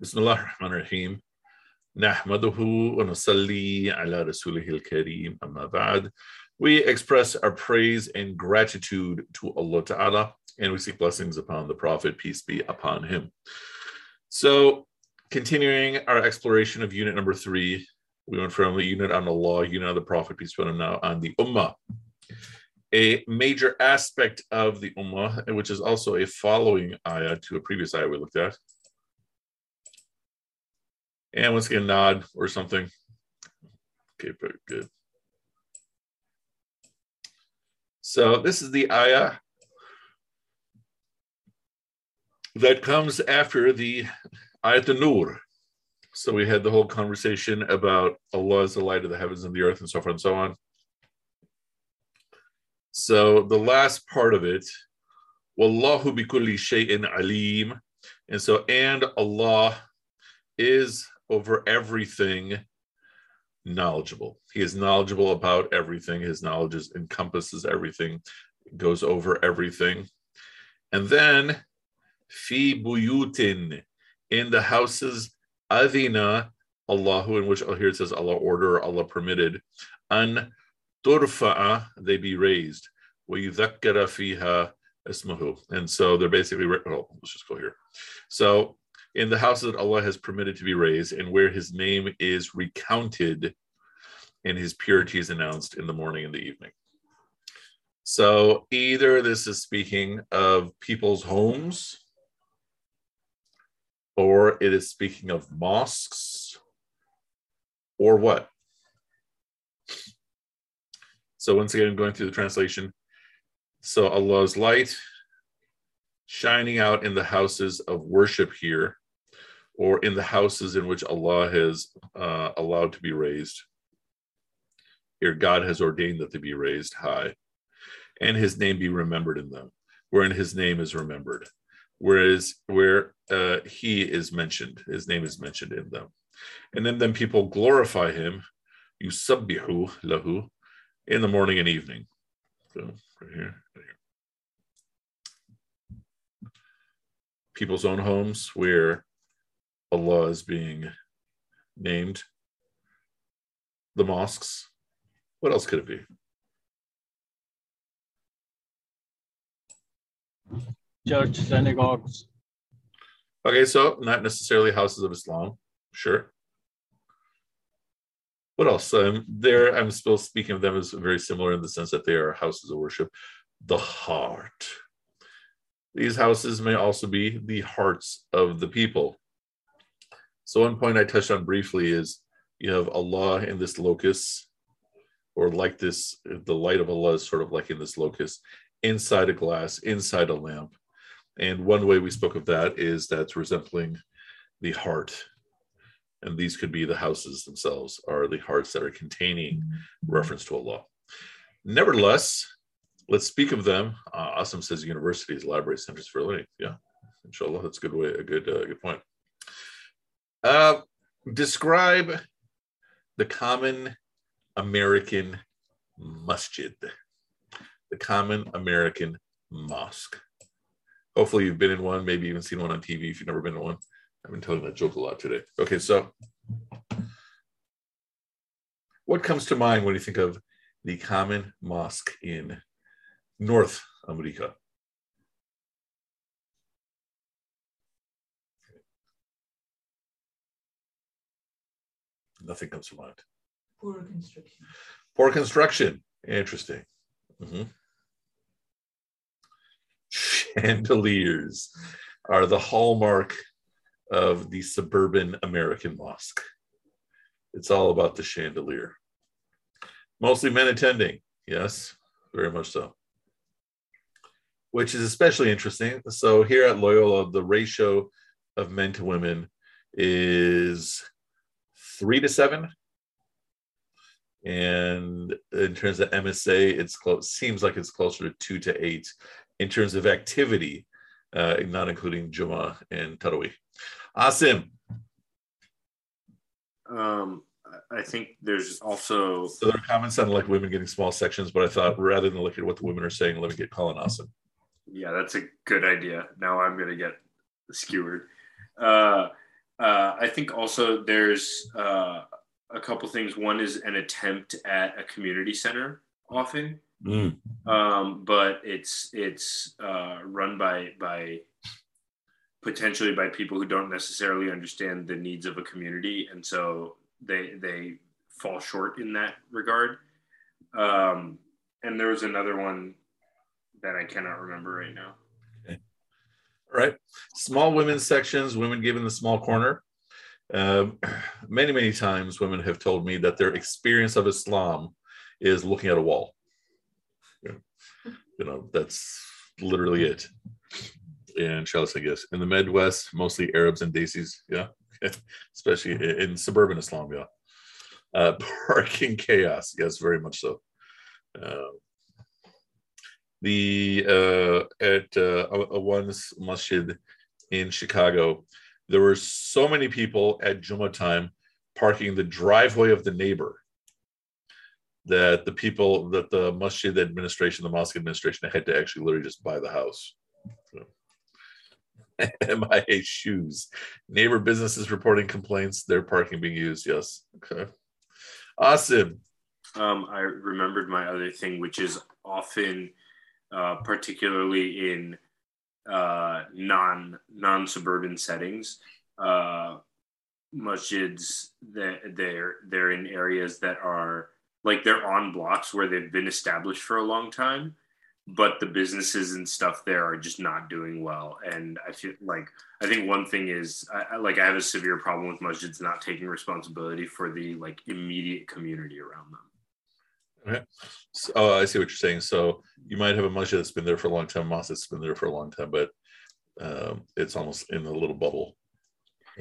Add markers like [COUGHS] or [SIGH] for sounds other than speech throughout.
بسم الله الرحمن الرحيم نحمده ونصلي على رسوله الكريم أما بعد We express our praise and gratitude to Allah Ta'ala and we seek blessings upon the Prophet, peace be upon him. So, continuing our exploration of unit number three, we went from the unit on Allah, unit on the Prophet, peace be upon him, now on the Ummah. A major aspect of the Ummah, which is also a following ayah to a previous ayah we looked at, and once again, nod or something. Okay, very good. So this is the ayah that comes after the ayat nur. So we had the whole conversation about Allah is the light of the heavens and the earth and so forth and so on. So the last part of it, Wallahu bi kulli shay'in alim. And so, and Allah is over everything knowledgeable. He is knowledgeable about everything. His knowledge is, encompasses everything, goes over everything. And then fi buyutin in the houses adina Allahu in which oh, here it says Allah order Allah permitted an turfa'a they be raised wa yudhakkara fiha ismahu and so they're basically oh let's just go here so in the houses that Allah has permitted to be raised, and where his name is recounted and his purity is announced in the morning and the evening. So either this is speaking of people's homes, or it is speaking of mosques, or what? So once again, I'm going through the translation. So Allah's light shining out in the houses of worship here or in the houses in which Allah has uh, allowed to be raised. Here, God has ordained that they be raised high, and His name be remembered in them, wherein His name is remembered, whereas where uh, He is mentioned, His name is mentioned in them, and then then people glorify Him, you yusabbihu lahu, in the morning and evening. So right here, right here. People's own homes where Allah is being named. The mosques. What else could it be? Church, synagogues. Okay, so not necessarily houses of Islam. Sure. What else? Um, there, I'm still speaking of them as very similar in the sense that they are houses of worship. The heart. These houses may also be the hearts of the people. So one point I touched on briefly is you have Allah in this locus, or like this, the light of Allah is sort of like in this locus, inside a glass, inside a lamp. And one way we spoke of that is that's resembling the heart. And these could be the houses themselves, are the hearts that are containing reference to Allah. Nevertheless, let's speak of them. Uh, Asim says universities, libraries, centers for learning. Yeah, inshallah, that's a good way, a good, uh, good point. Uh, describe the common American masjid, the common American mosque. Hopefully, you've been in one, maybe even seen one on TV if you've never been in one. I've been telling that joke a lot today. Okay, so what comes to mind when you think of the common mosque in North America? Nothing comes to mind. Poor construction. Poor construction. Interesting. Mhm. Chandeliers are the hallmark of the suburban American mosque. It's all about the chandelier. Mostly men attending. Yes, very much so. Which is especially interesting. So here at Loyola, the ratio of men to women is three to seven. And in terms of MSA, it's close. Seems like it's closer to two to eight. In terms of activity, uh, not including Juma and Tarawih. Asim. Um, I think there's also So there are comments on like women getting small sections, but I thought rather than look at what the women are saying, let me get Colin Asim. yeah, that's a good idea. Now I'm gonna get skewered. Uh, uh, I think also there's uh, a couple things. One is an attempt at a community center often, Mm. um, but it's it's uh, run by by potentially by people who don't necessarily understand the needs of a community, and so they they fall short in that regard. Um, and there was another one that I cannot remember right now. Right. Small women's sections, women given the small corner. Um, [CLEARS THROAT] many, many times women have told me that their experience of Islam is looking at a wall. Yeah. You know, that's literally it. And Chalice, I guess. In the Midwest, mostly Arabs and Desis. Yeah. [LAUGHS] Especially in, in suburban Islam. Yeah. Uh, [LAUGHS] parking chaos. Yes, very much so. Uh, the uh, at uh, a, one's masjid in Chicago, there were so many people at Juma time parking the driveway of the neighbor that the people that the masjid administration, the mosque administration, had to actually literally just buy the house. [LAUGHS] So. MIA shoes. Neighbor businesses reporting complaints. Their parking being used. Yes. Okay. Awesome. Um, I remembered my other thing, which is often, uh, particularly in uh, non non suburban settings, uh, masjids that they're they're in areas that are like they're on blocks where they've been established for a long time, but the businesses and stuff there are just not doing well. And I feel like I think one thing is I, like I have a severe problem with masjids not taking responsibility for the like immediate community around them. So, oh, I see what you're saying. So you might have a masjid that's been there for a long time, mosque that's been there for a long time, but um, it's almost in a little bubble.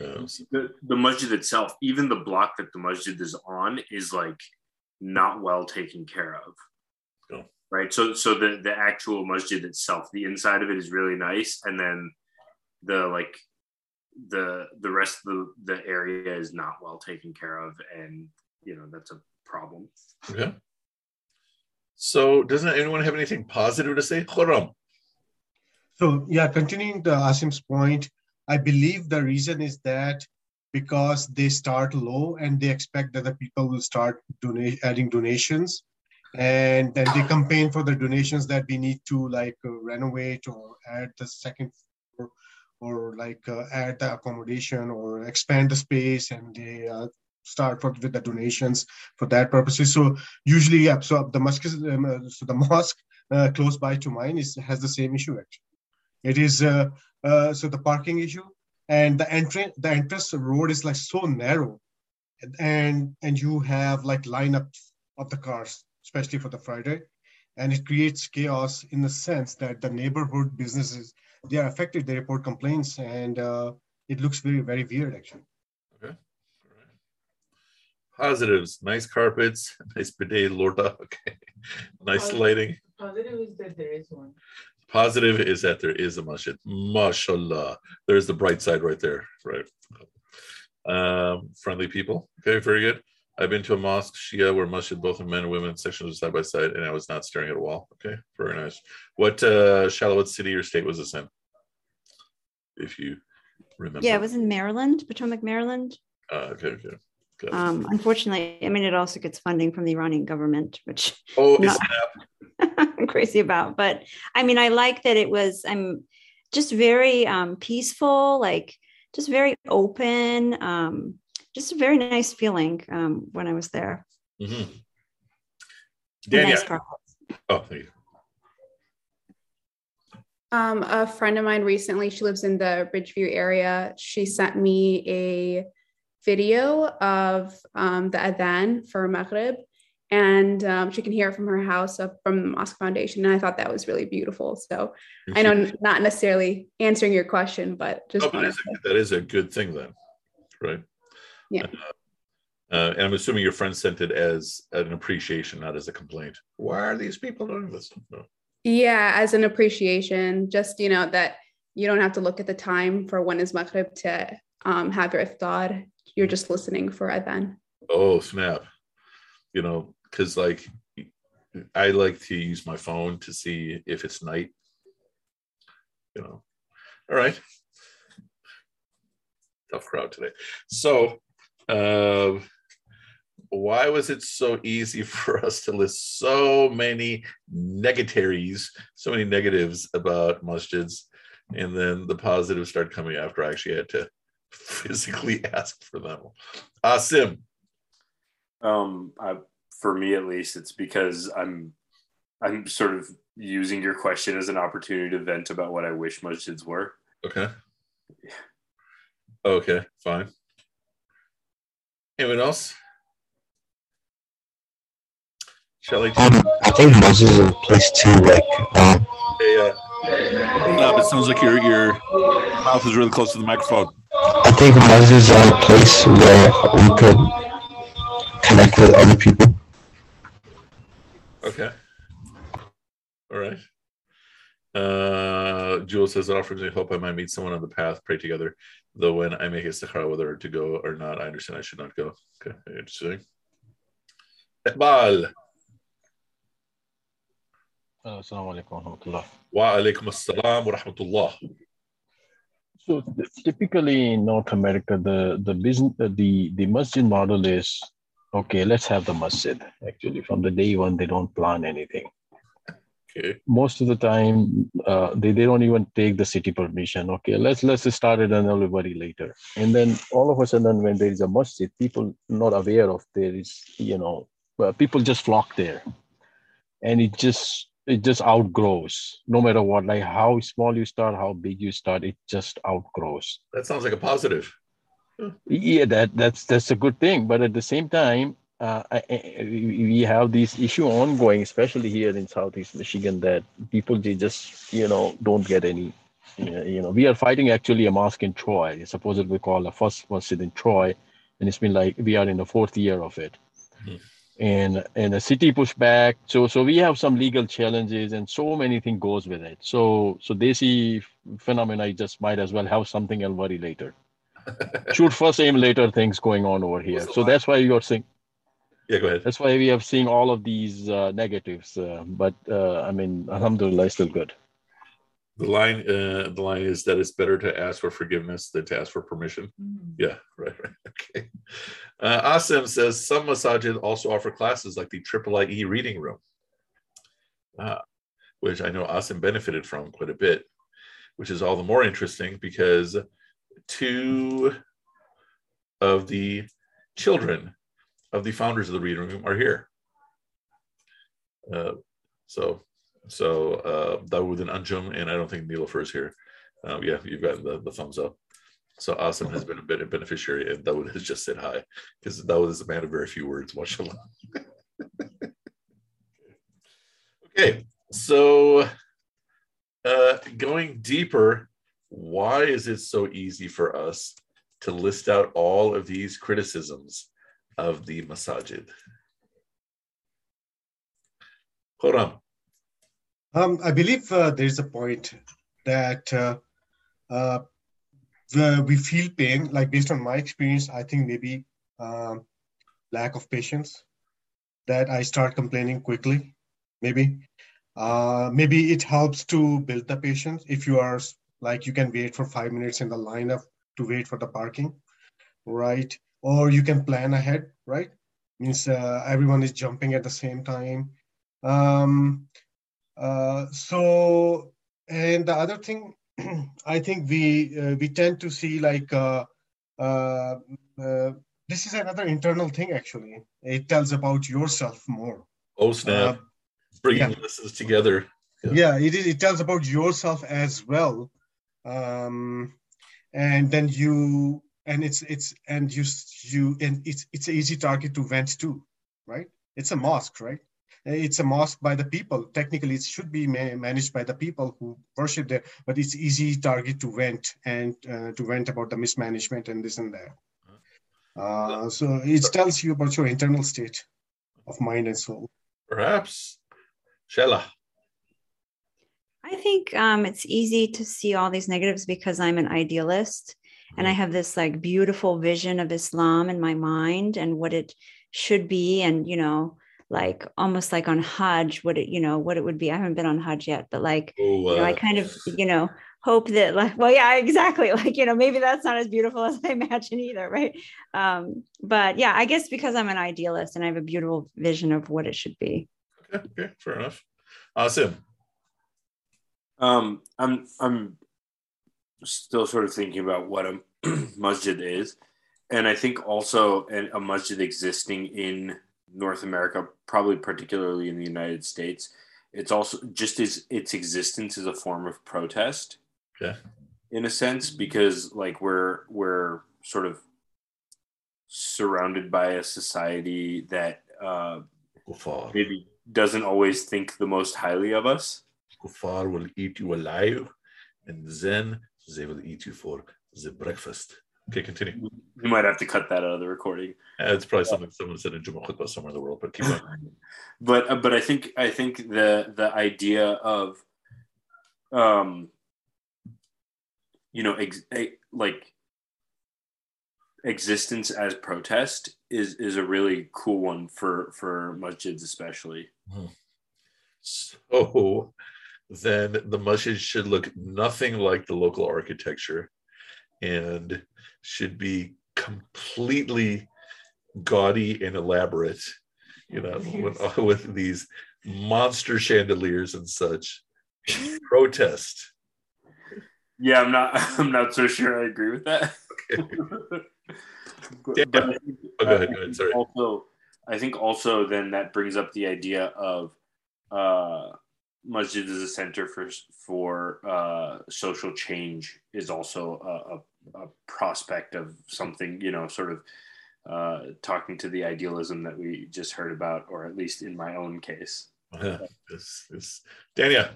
Um, the, the masjid itself, even the block that the masjid is on, is like not well taken care of. Oh. Right. So so the the actual masjid itself, the inside of it is really nice, and then the like the the rest of the, the area is not well taken care of, and you know that's a problem. okay. So doesn't anyone have anything positive to say? Khurram. So yeah, continuing the Asim's point, I believe the reason is that because they start low and they expect that the people will start donate adding donations, and then they campaign for the donations that we need to like uh, renovate or add the second floor or like uh, add the accommodation or expand the space, and they uh, start for, with the donations for that purposes. So usually, yeah. So the mosque, um, uh, so the [LAUGHS] mosque uh, close by to mine is has the same issue actually. It is uh, uh, so the parking issue and the entrance the entrance road is like so narrow, and and you have like lineups of the cars, especially for the Friday, and it creates chaos in the sense that the neighborhood businesses they are affected. They report complaints, and uh, it looks very very weird actually. Okay. All right. Positives: nice carpets, [LAUGHS] nice bidet, Lorda. [LAUGHS] Okay. Nice Positive. lighting. Positive is that there is one. Positive is that there is a masjid. Mashallah. There's the bright side right there. Right. Um, friendly people. Okay, very good. I've been to a mosque, Shia, where masjid, both in men and women sections are side by side, and I was not staring at a wall. Okay, very nice. What uh Shallow, what city or state was this in? If you remember. Yeah, it was in Maryland, Potomac, Maryland. Uh, okay, okay. Got it. Um, unfortunately, I mean, it also gets funding from the Iranian government, which oh, no. snap. I'm [LAUGHS] crazy about. But I mean, I like that it was. I'm just very um, peaceful, like just very open. Um, just a very nice feeling um, when I was there. Mhm. Danielle. Nice. Oh, thank you. Um, a friend of mine recently, she lives in the Bridgeview area. She sent me a video of um, the adhan for Maghrib, and um, she can hear it from her house up from the Mosque Foundation. And I thought that was really beautiful. So I know not necessarily answering your question, but just Oh, but wanted is to- that is a good thing then, right? Yeah. Uh, and I'm assuming your friend sent it as an appreciation, not as a complaint. Why are these people doing this? No. yeah, as an appreciation, just you know that you don't have to look at the time for when is Maghrib to um, have your iftar. You're just listening for adhan. Oh snap! You know, because like I like to use my phone to see if it's night. You know. All right. tough crowd today. So, uh, why was it so easy [LAUGHS] for us to list so many negatives, so many negatives about masjids, and then the positives start coming after I actually had to physically [LAUGHS] ask for them? Asim. Um, I, for me at least, it's because I'm I'm sort of using your question as an opportunity to vent about what I wish masjids were. Okay. Okay, fine. Anyone else? Shelly? Um, I think masjid is a place to like um, Hey, uh, No, it sounds like your your mouth is really close to the microphone. I think masjids are a place where we could connect with other people. okay. All right. Uh, Jules says, it offers me hope I might meet someone on the path, pray together. Though when I make istikhara whether to go or not, I understand I should not go. Okay, interesting. Iqbal. Uh, Assalamu alaikum wa rahmatullah. Wa alaikum assalam wa rahmatullah. So typically in North America, the the business the the masjid model is okay. Let's have the masjid. Actually, from the day one, they don't plan anything. Okay. Most of the time, uh, they they don't even take the city permission. Okay, let's let's start it and everybody later. And then all of a sudden, when there is a masjid, people not aware of there is you know uh, people just flock there, and it just it just outgrows. No matter what like how small you start how big you start it just outgrows. That sounds like a positive. yeah that that's that's a good thing. But at the same time uh, I, I- we have this issue ongoing especially here in southeast michigan that people they just you know don't get any you know we are fighting actually a mosque in troy. It's supposedly called the first masjid in troy and it's been like we are in the fourth year of it. Hmm. And and the city pushback so so we have some legal challenges and so many things goes with it. So so they see phenomena I just might as well have something else worry later. [LAUGHS] Shoot first aim later things going on over here. So that's why you're seeing Yeah, go ahead. that's why we have seen all of these uh, negatives uh, but uh, i mean alhamdulillah still good The line, uh, the line is that it's better to ask for forgiveness than to ask for permission. Mm. Yeah, right, right. [LAUGHS] Okay. Uh, Asim says some masajid also offer classes like the Triple IE reading room, uh, which I know Asim benefited from quite a bit, which is all the more interesting because two of the children of the founders of the reading room are here. Uh, so, so uh, Dawood and Anjum, and I don't think Nilofer is here. Um, yeah, you've got the, the thumbs up. So Asim has been a bit a beneficiary, and Dawood has just said hi because Dawood is a man of very few words. Mashallah. [LAUGHS] okay, so uh, going deeper, why is it so easy for us to list out all of these criticisms of the masajid? Hold on. Um, I believe uh, there's a point that uh, uh, the, we feel pain. Like based on my experience, I think maybe um, lack of patience. That I start complaining quickly. Maybe, uh, maybe it helps to build the patience. If you are like you can wait for five minutes in the lineup to wait for the parking, right? Or you can plan ahead, right? Means uh, everyone is jumping at the same time. Um, uh, so, and the other thing, [CLEARS THROAT] I think we uh, we tend to see like uh, uh, uh, this is another internal thing. Actually, it tells about yourself more. Oh snap! Bringing yeah. lessons together. Yeah, it is. It tells about yourself as well, um, and then you and it's it's and you you and it's it's an easy target to vent to, right? It's a mosque, right? It's a mosque by the people. Technically, it should be ma- managed by the people who worship there, but it's easy target to vent and uh, to vent about the mismanagement and this and that. Uh, so it tells you about your internal state of mind and soul. Perhaps. Shella. I think um, it's easy to see all these negatives because I'm an idealist and I have this like beautiful vision of Islam in my mind and what it should be. And, you know, like almost like on Hajj, what it, you know, what it would be. I haven't been on Hajj yet, but like, Oh, you know, I uh, kind of, [SIGHS] you know, hope that like well yeah exactly [LAUGHS] like you know maybe that's not as beautiful [LAUGHS] as i imagine either right um but yeah i guess because i'm an idealist and i have a beautiful vision of what it should be Okay, okay, fair enough. Awesome. Um, I'm I'm still sort of thinking about what a [CLEARS THROAT] masjid is, and I think also an, a masjid existing in North America, probably particularly in the United States, it's also just as its existence is a form of protest. Okay. In a sense, because like we're we're sort of surrounded by a society that uh, maybe doesn't always think the most highly of us. Kufar will eat you alive, and then they will eat you for the breakfast. Okay, continue. We might have to cut that out of the recording. Uh, It's probably something someone said in Khutbah somewhere in the world, but keep going. [LAUGHS] but uh, but I think I think the the idea of um you know ex- like existence as protest is is a really cool one for for masjids especially So then the masjid should look nothing like the local architecture and should be completely gaudy and elaborate, you know, [LAUGHS] with, [LAUGHS] with these monster chandeliers and such. Protest. yeah i'm not [LAUGHS] i'm not so sure i agree with that Yeah. but I think- Oh, go ahead, go ahead, sorry. Also, I think also then that brings up the idea of uh, masjid as a center for for uh, social change is also a, a, a prospect of something you know sort of uh, talking to the idealism that we just heard about, or at least in my own case. Uh, this, this, Dania.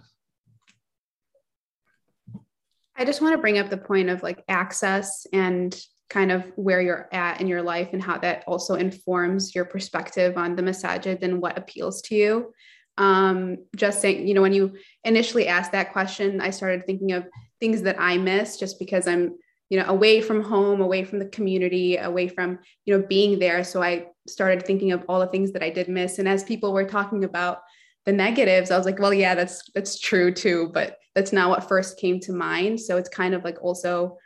I just want to bring up the point of like access and kind of where you're at in your life and how that also informs your perspective on the masajid and what appeals to you. Um, just saying, you know, when you initially asked that question, I started thinking of things that I miss just because I'm, you know, away from home, away from the community, away from, you know, being there. So I started thinking of all the things that I did miss. And as people were talking about the negatives, I was like, well, yeah, that's that's true too, but that's not what first came to mind. So it's kind of like also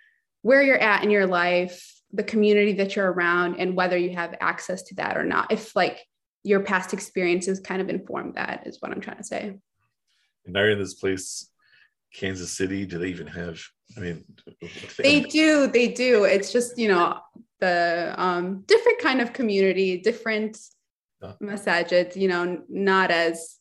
where you're at in your life, the community that you're around, and whether you have access to that or not. If like your past experiences kind of inform that, is what I'm trying to say. And now you're in this place, Kansas City. Do they even have? I mean, They [LAUGHS] do, they do. It's just you know the um, different kind of community, different Yeah. masajid. You know, not as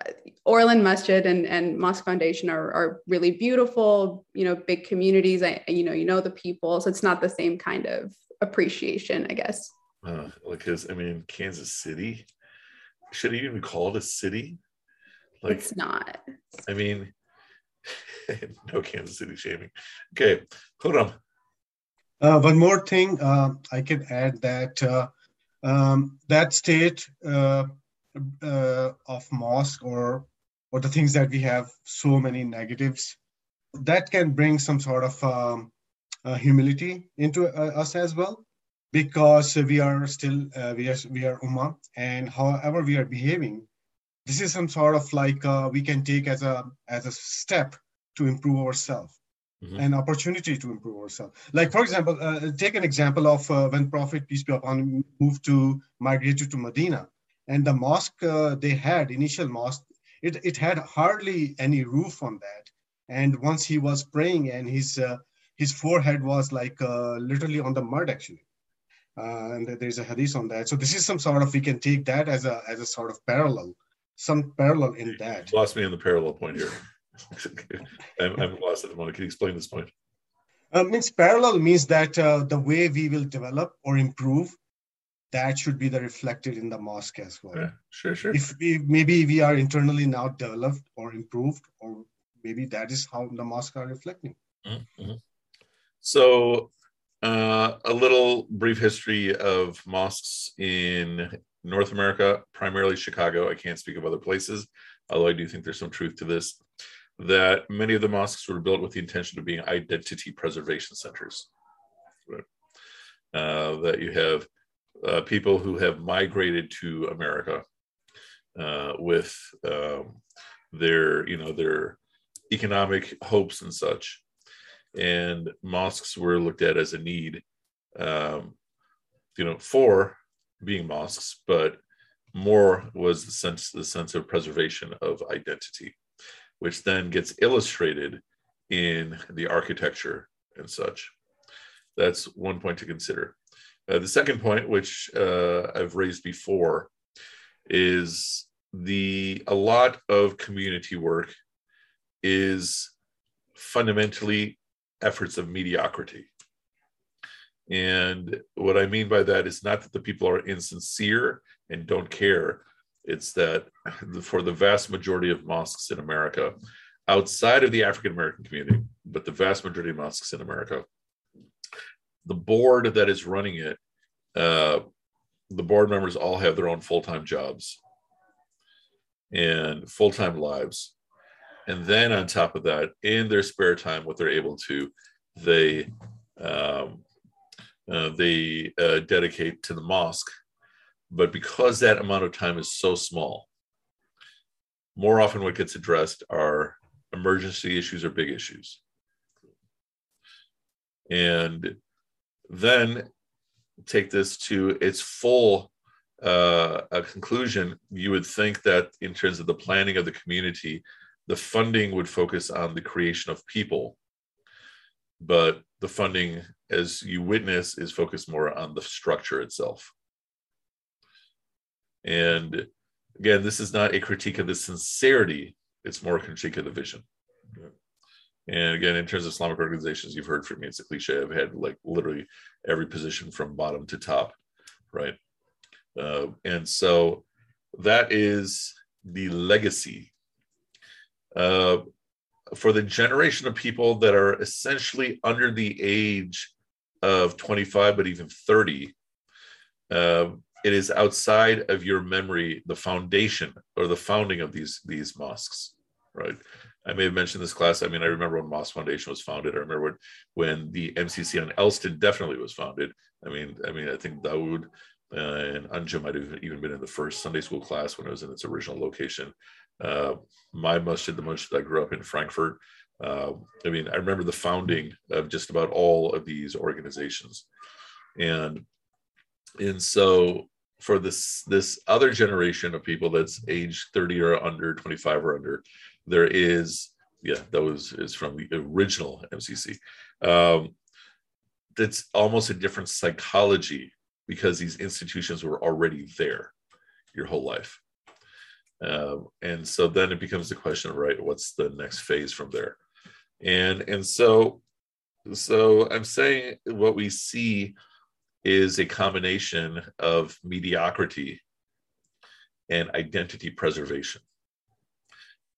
uh, Orland Masjid and, and Mosque Foundation are, are really beautiful, you know, big communities. I, you know, you know the people, so it's not the same kind of appreciation, I guess. Uh, because I mean, Kansas City should it even be called a city? Like, it's not. I mean, [LAUGHS] no Kansas City shaming. Okay, on. Uh, one more thing uh, I can add that uh, um, that state uh, uh, of mosque or or the things that we have so many negatives that can bring some sort of um, uh, humility into us as well because we are still we are we are ummah and however we are behaving this is some sort of like uh, we can take as a as a step to improve ourselves Mhm. an opportunity to improve ourselves. Like, for example, uh, take an example of uh, when Prophet, peace be upon him, moved to, migrated to Medina. And the mosque uh, they had, initial mosque, it, it had hardly any roof on that. And once he was praying and his, uh, his forehead was like uh, literally on the mud, actually. Uh, and there's a hadith on that. So this is some sort of, we can take that as a, as a sort of parallel, some parallel in that. Lost me on the parallel point here. [LAUGHS] I'm, I'm lost at the moment. Can you explain this point? Uh, means parallel means that uh, the way we will develop or improve, that should be the reflected in the mosque as well. Yeah, sure, sure. If we maybe we are internally now developed or improved, or maybe that is how the mosque are reflecting. Mhm. So, uh, a little brief history of mosques in North America, primarily Chicago. I can't speak of other places, although I do think there's some truth to this. That many of the mosques were built with the intention of being identity preservation centers. Uh, that you have uh, people who have migrated to America uh, with um, their, you know, their economic hopes and such. And mosques were looked at as a need, um, you know, for being mosques, but more was the sense the sense of preservation of identity, which then gets illustrated in the architecture and such. That's one point to consider. Uh, the second point, which uh, I've raised before, is the a lot of community work is fundamentally efforts of mediocrity. And what I mean by that is not that the people are insincere and don't care. It's that for the vast majority of mosques in America, outside of the African American community, but the vast majority of mosques in America, the board that is running it, uh, the board members all have their own full time jobs and full time lives. And then on top of that, in their spare time, what they're able to, they um, uh, they uh, dedicate to the mosque. But because that amount of time is so small, more often what gets addressed are emergency issues or big issues. And then take this to its full uh, a conclusion, you would think that in terms of the planning of the community, the funding would focus on the creation of people. But the funding, as you witness, is focused more on the structure itself. And again, this is not a critique of the sincerity, it's more a critique of the vision. And again, in terms of Islamic organizations, you've heard from me, it's a cliche. I've had like literally every position from bottom to top, right? Uh, and so that is the legacy. Uh, for the generation of people that are essentially under the age of 25, but even 30, uh, it is outside of your memory the foundation or the founding of these these mosques, right? I may have mentioned this class. I mean, I remember when Mosque Foundation was founded. I remember when, when the MCC on Elston definitely was founded. I mean, I mean, I think Dawood uh, and Anja might have even been in the first Sunday school class when it was in its original location. Uh, my masjid, the masjid I grew up in Frankfurt. Uh, I mean, I remember the founding of just about all of these organizations, and and so for this this other generation of people that's age 30 or under 25 or under there is yeah that was is from the original mcc um, that's almost a different psychology because these institutions were already there your whole life. Um, and so then it becomes the question right, what's the next phase from there? And and so so I'm saying what we see is a combination of mediocrity and identity preservation.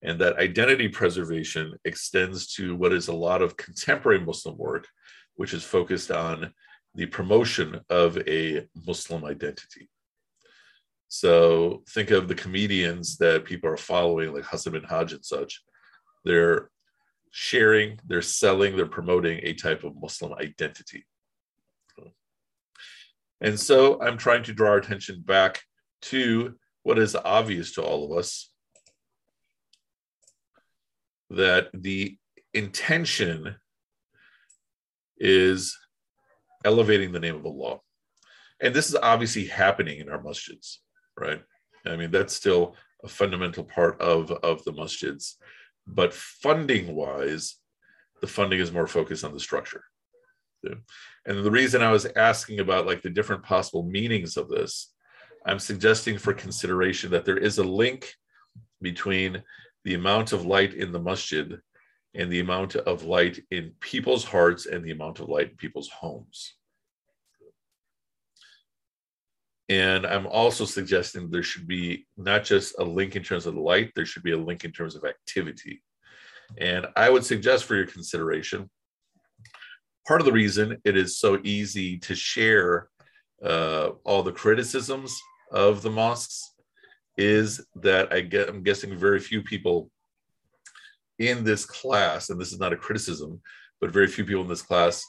And that identity preservation extends to what is a lot of contemporary Muslim work, which is focused on the promotion of a Muslim identity. So think of the comedians that people are following, like Hasan Minhaj and such. They're sharing, they're selling, they're promoting a type of Muslim identity. And so I'm trying to draw our attention back to what is obvious to all of us that the intention is elevating the name of Allah. And this is obviously happening in our masjids, right? I mean, that's still a fundamental part of, of the masjids. But funding wise, the funding is more focused on the structure. And the reason I was asking about like the different possible meanings of this, I'm suggesting for consideration that there is a link between the amount of light in the masjid and the amount of light in people's hearts and the amount of light in people's homes. And I'm also suggesting there should be not just a link in terms of light, there should be a link in terms of activity. And I would suggest for your consideration, part of the reason it is so easy to share uh, all the criticisms of the mosques is that I get, I'm guessing very few people in this class, and this is not a criticism, but very few people in this class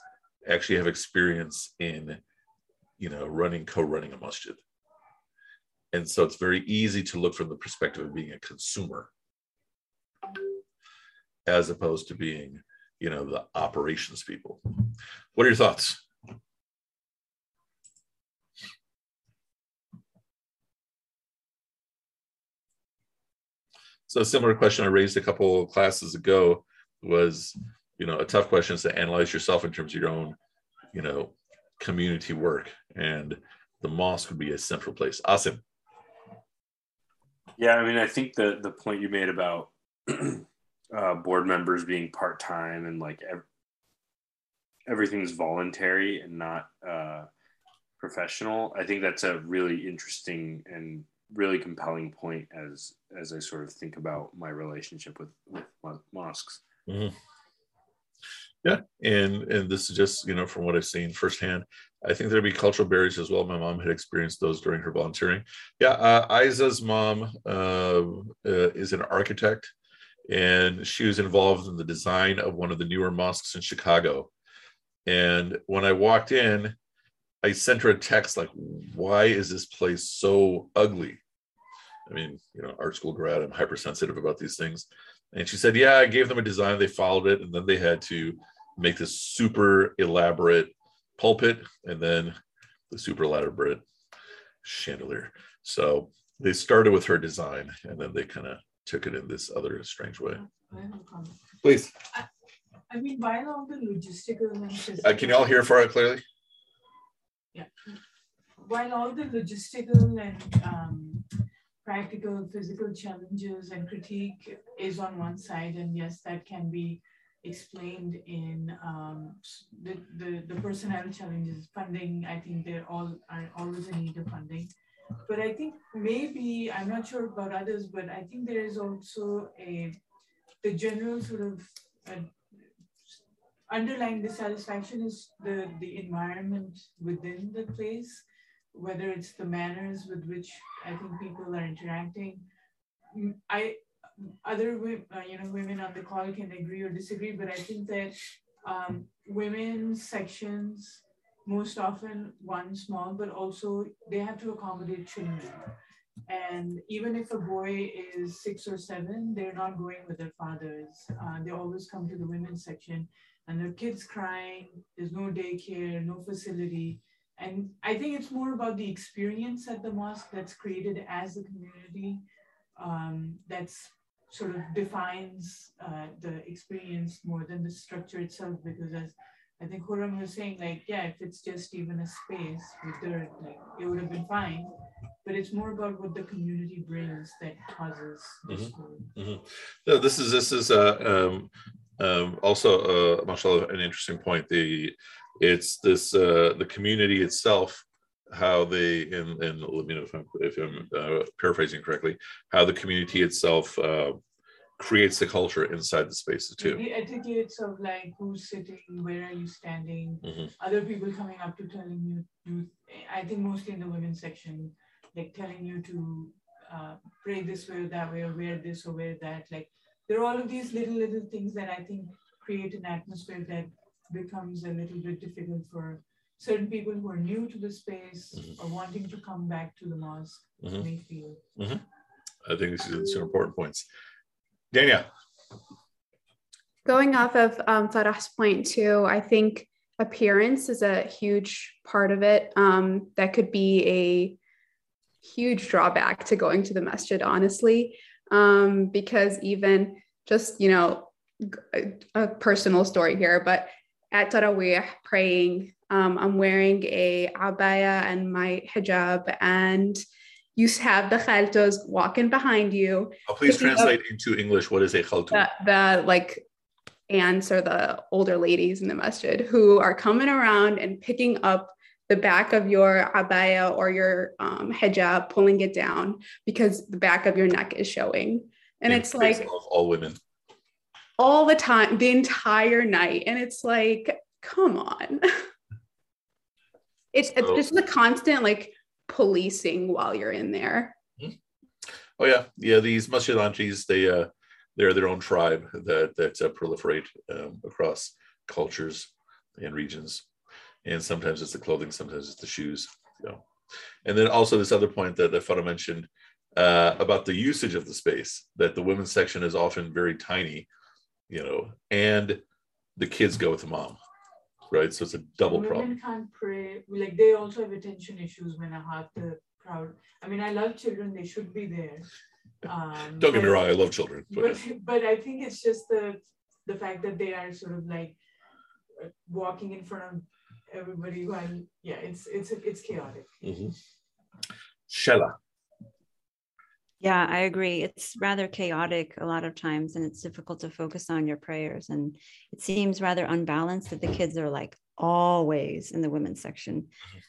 actually have experience in, you know, running, co-running a masjid. And so it's very easy to look from the perspective of being a consumer. as opposed to being, you know, the operations people. What are your thoughts? So a similar question I raised a couple of classes ago was, you know, a tough question is to analyze yourself in terms of your own, you know, community work. And the mosque would be a central place. Asim. Yeah, I mean, I think the the point you made about [CLEARS THROAT] uh, board members being part time and like ev- everything's voluntary and not uh, professional. I think that's a really interesting and really compelling point as as I sort of think about my relationship with with mosques. Mm-hmm. Yeah, and and this is just you know from what I've seen firsthand. I think there'd be cultural barriers as well. My mom had experienced those during her volunteering. Yeah, uh, Isa's mom uh, uh, is an architect, and she was involved in the design of one of the newer mosques in Chicago. And when I walked in, I sent her a text like, "Why is this place so ugly?" I mean, you know, art school grad, I'm hypersensitive about these things. And she said, "Yeah, I gave them a design, they followed it, and then they had to make this super elaborate pulpit and then the super elaborate chandelier." So they started with her design, and then they kind of took it in this other strange way. Please. I, I mean, while all the logistical and uh, can you all hear for it clearly? Yeah. While all the logistical and um, practical physical challenges and critique is on one side, and yes, that can be explained in um, the, the, the personnel challenges, funding. I think they're all are always in need of funding. But I think maybe I'm not sure about others, but I think there is also a the general sort of uh, underlying dissatisfaction is the the environment within the place whether it's the manners with which I think people are interacting. Mm, I other uh, you know women on the call can agree or disagree, but I think that um, women's sections most often one small, but also they have to accommodate children. And even if a boy is six or seven, they're not going with their fathers. Uh, they always come to the women's section, and their kids crying. There's no daycare, no facility and I think it's more about the experience at the mosque that's created as a community um, that's sort of defines uh, the experience more than the structure itself. Because as I think Khurram was saying, like, yeah, if it's just even a space with dirt, like it would have been fine. But it's more about what the community brings that causes mm-hmm. mm-hmm. No, this is this is uh, um, um, also uh, mashallah an interesting point. The it's this uh, the community itself how they and, and let me know if i'm if i'm uh, paraphrasing correctly how the community itself uh, creates the culture inside the spaces too. The etiquettes of like who's sitting where are you standing? Mm-hmm. other people coming up to telling you do i think mostly in the women's section like telling you to uh, pray this way or that way or wear this or wear that. Like there are all of these little little things that i think create an atmosphere that becomes a little bit difficult for certain people who are new to the space mm-hmm. or wanting to come back to the mosque mm-hmm. may feel. Mm-hmm. I think these are some important points. Danielle. Going off of um, Farah's point too, I think appearance is a huge part of it. Um, that could be a huge drawback to going to the masjid, honestly, um, because even just, you know, a personal story here, but at Taraweeh praying. Um, I'm wearing a abaya and my hijab, and you have the khaltos walking behind you. Oh, please translate into English. What is a khalto? The, the like aunts or the older ladies in the masjid who are coming around and picking up the back of your abaya or your um, hijab, pulling it down because the back of your neck is showing. And In it's like all women all the time, the entire night. And it's like, come on. [LAUGHS] it's, it's just the constant like policing while you're in there. Hmm. Oh yeah, yeah. These masjid they uh, they're their own tribe that that uh, proliferate um, across cultures and regions, and sometimes it's the clothing, sometimes it's the shoes. You know, and then also this other point that that mentioned uh, about the usage of the space, that the women's section is often very tiny, you know, and the kids go with the mom, right? So it's a double women problem. can't pray. Like they also have attention issues when I have the crowd. I mean, I love children; they should be there. Um, Don't get me wrong, I love children, but But but I think it's just the the fact that they are sort of like uh, walking in front of everybody while yeah, it's it's it's chaotic. Mhm. Shella. Yeah, I agree. It's rather chaotic a lot of times, and it's difficult to focus on your prayers. And it seems rather unbalanced that the kids are like always in the women's section.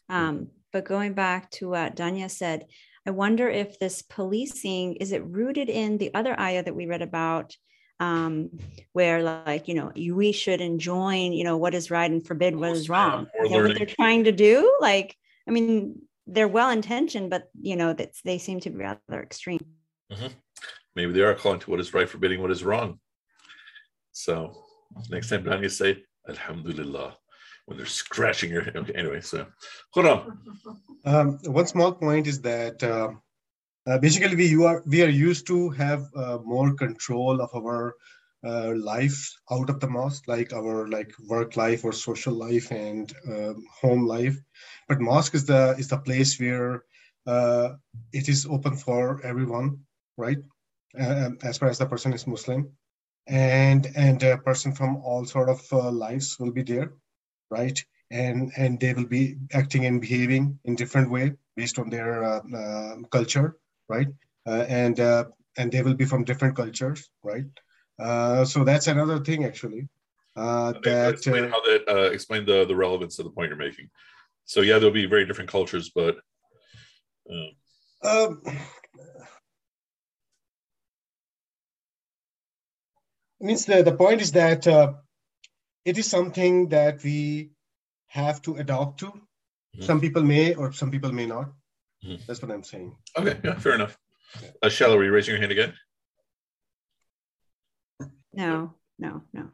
Um, but going back to what Danya said, I wonder if this policing is it rooted in the other ayah that we read about, um, where like you know we should enjoin you know what is right and forbid what is wrong. That what they're trying to do? Like, I mean, they're well intentioned, but you know that they seem to be rather extreme. Maybe they are calling to what is right, forbidding what is wrong. So next time Danya say Alhamdulillah when they're scratching your okay, anyway. So hold on. Um, one small point is that uh, uh, basically we you are we are used to have uh, more control of our uh, life out of the mosque, like our like work life or social life and um, home life. But mosque is the is the place where uh, it is open for everyone, right? Uh, as far as the person is Muslim, and and a person from all sort of uh, lives will be there, right? and and they will be acting and behaving in different way based on their uh, uh, culture right and and they will be from different cultures right uh, so that's another thing actually uh, that explain uh, how that uh, explain the the relevance of the point you're making. So yeah, there'll be very different cultures, but um, um, means the, the point is that uh, it is something that we have to adopt to Mhm. some people may or some people may not Mhm. that's what i'm saying okay, yeah, fair enough. Uh, were you raising your hand again? No, no, no.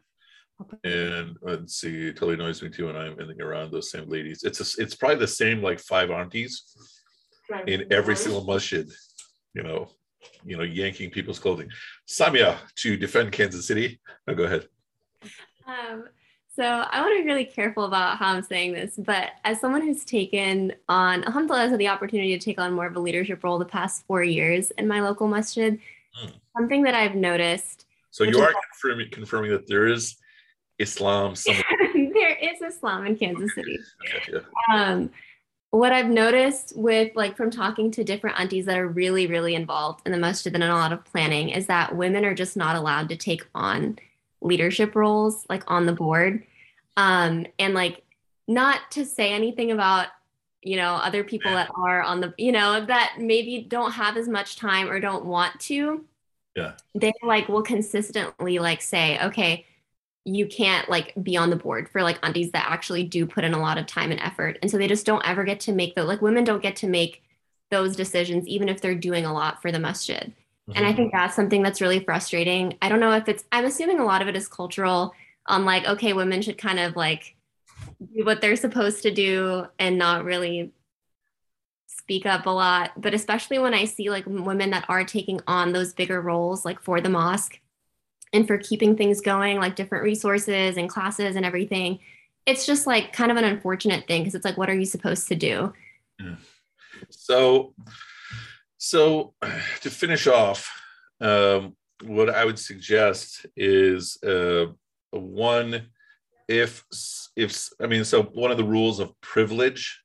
And let's see, it totally annoys me too when I'm ending around those same ladies. It's a, it's probably the same like five aunties Right. in every single masjid, you know, you know, yanking people's clothing. Samia to defend Kansas City. Now go ahead. Um, so I want to be really careful about how I'm saying this, but as someone who's taken on, alhamdulillah, has had the opportunity to take on more of a leadership role the past four years in my local masjid, Hmm. something that I've noticed, So Which you are confirming confirming that there is Islam somewhere. [LAUGHS] there is Islam in Kansas City. Okay, yeah. um, what I've noticed with like from talking to different aunties that are really, really involved in the masjid and in a lot of planning is that women are just not allowed to take on leadership roles like on the board. Um, and like not to say anything about you know other people that are on the you know that maybe don't have as much time or don't want to Yeah. they like will consistently like say okay you can't like be on the board for like undies that actually do put in a lot of time and effort. And so they just don't ever get to make the like women don't get to make those decisions even if they're doing a lot for the masjid. And i think mm-hmm. that's something that's really frustrating. I don't know if it's i'm assuming a lot of it is cultural on like okay women should kind of like do what they're supposed to do and not really speak up a lot but especially when i see like women that are taking on those bigger roles like for the mosque and for keeping things going like different resources and classes and everything it's just like kind of an unfortunate thing because it's like what are you supposed to do? So, so [SIGHS] to finish off, um, what I would suggest is uh, one, if if I mean, so one of the rules of privilege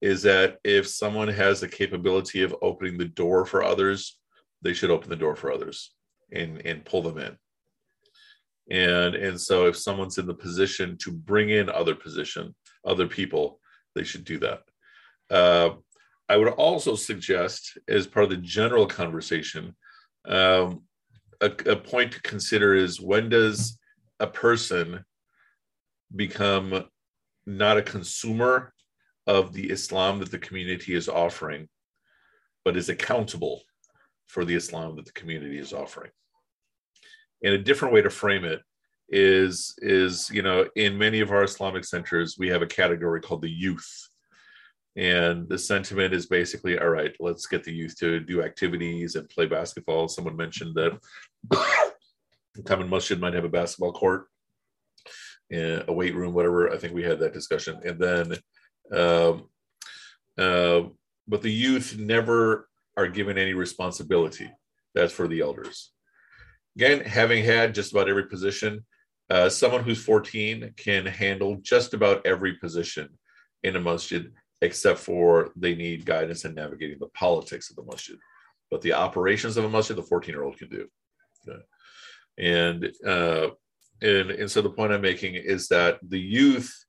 is that if someone has the capability of opening the door for others, they should open the door for others and and pull them in. And and so if someone's in the position to bring in other position, other people, they should do that. Uh, I would also suggest, as part of the general conversation, um, a, a point to consider is when does a person become not a consumer of the Islam that the community is offering, but is accountable for the Islam that the community is offering? And a different way to frame it is is you know in many of our Islamic centers we have a category called the youth and the sentiment is basically all right let's get the youth to do activities and play basketball someone mentioned that [COUGHS] common masjid might have a basketball court, eh, a weight room, whatever. I think we had that discussion. And then, um, uh, but the youth never are given any responsibility. That's for the elders. Again, having had just about every position, uh, someone who's 14 can handle just about every position in a masjid, except for they need guidance in navigating the politics of the masjid. But the operations of a masjid, the 14 year old can do. Okay. And, uh, and, and so the point I'm making is that the youth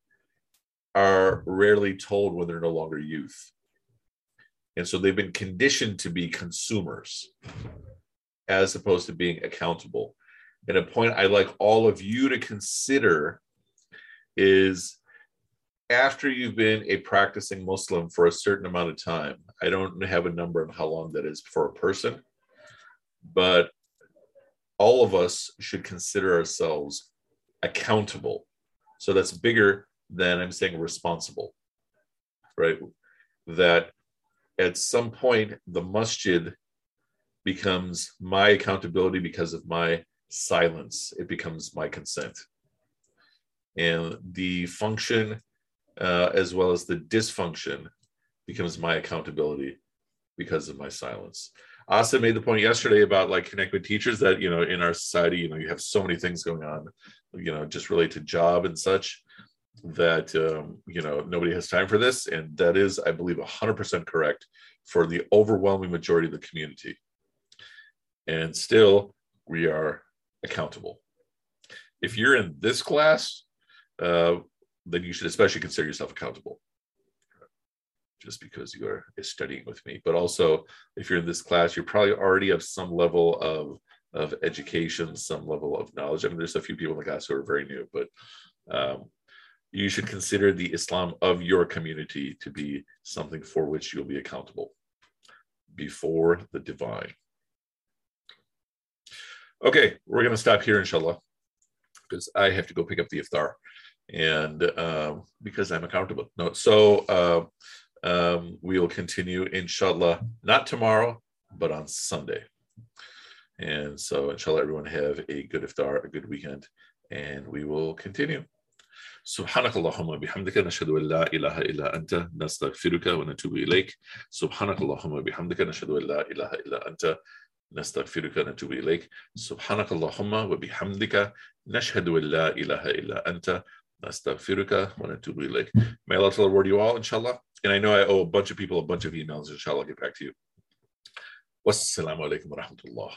are rarely told when they're no longer youth. And so they've been conditioned to be consumers as opposed to being accountable. And a point I'd like all of you to consider is after you've been a practicing Muslim for a certain amount of time, I don't have a number of how long that is for a person, but all of us should consider ourselves accountable. So that's bigger than I'm saying responsible, right? That at some point the masjid becomes my accountability because of my silence, it becomes my consent. And the function, uh, as well as the dysfunction, becomes my accountability because of my silence. Asa made the point yesterday about like connect with teachers that you know in our society, you know, you have so many things going on, you know, just relate to job and such that um, you know nobody has time for this, and that is, I believe, 100% correct for the overwhelming majority of the community. And still, we are accountable. If you're in this class, uh, then you should especially consider yourself accountable just because you are studying with me. But also, if you're in this class, you're probably already have some level of of education, some level of knowledge. I mean, there's a few people in the class who are very new, but um, you should consider the Islam of your community to be something for which you'll be accountable before the divine. Okay, we're going to stop here, inshallah, because I have to go pick up the iftar and um, because I'm accountable. No, so uh, um, we will continue, inshallah, not tomorrow, but on Sunday. And so, inshallah, everyone have a good iftar, a good weekend, and we will continue. سبحانك اللهم وبحمدك نشهد أن لا إله إلا أنت نستغفرك ونتوب إليك سبحانك اللهم وبحمدك نشهد أن لا إله إلا أنت نستغفرك ونتوب إليك سبحانك اللهم وبحمدك نشهد أن لا إله إلا أنت نستغفرك ونتوب إليك May Allah reward you all, inshallah. And I know I owe a bunch of people a bunch of emails, inshallah. I'll get back to you. Wassalamu alaikum wa rahmatullah.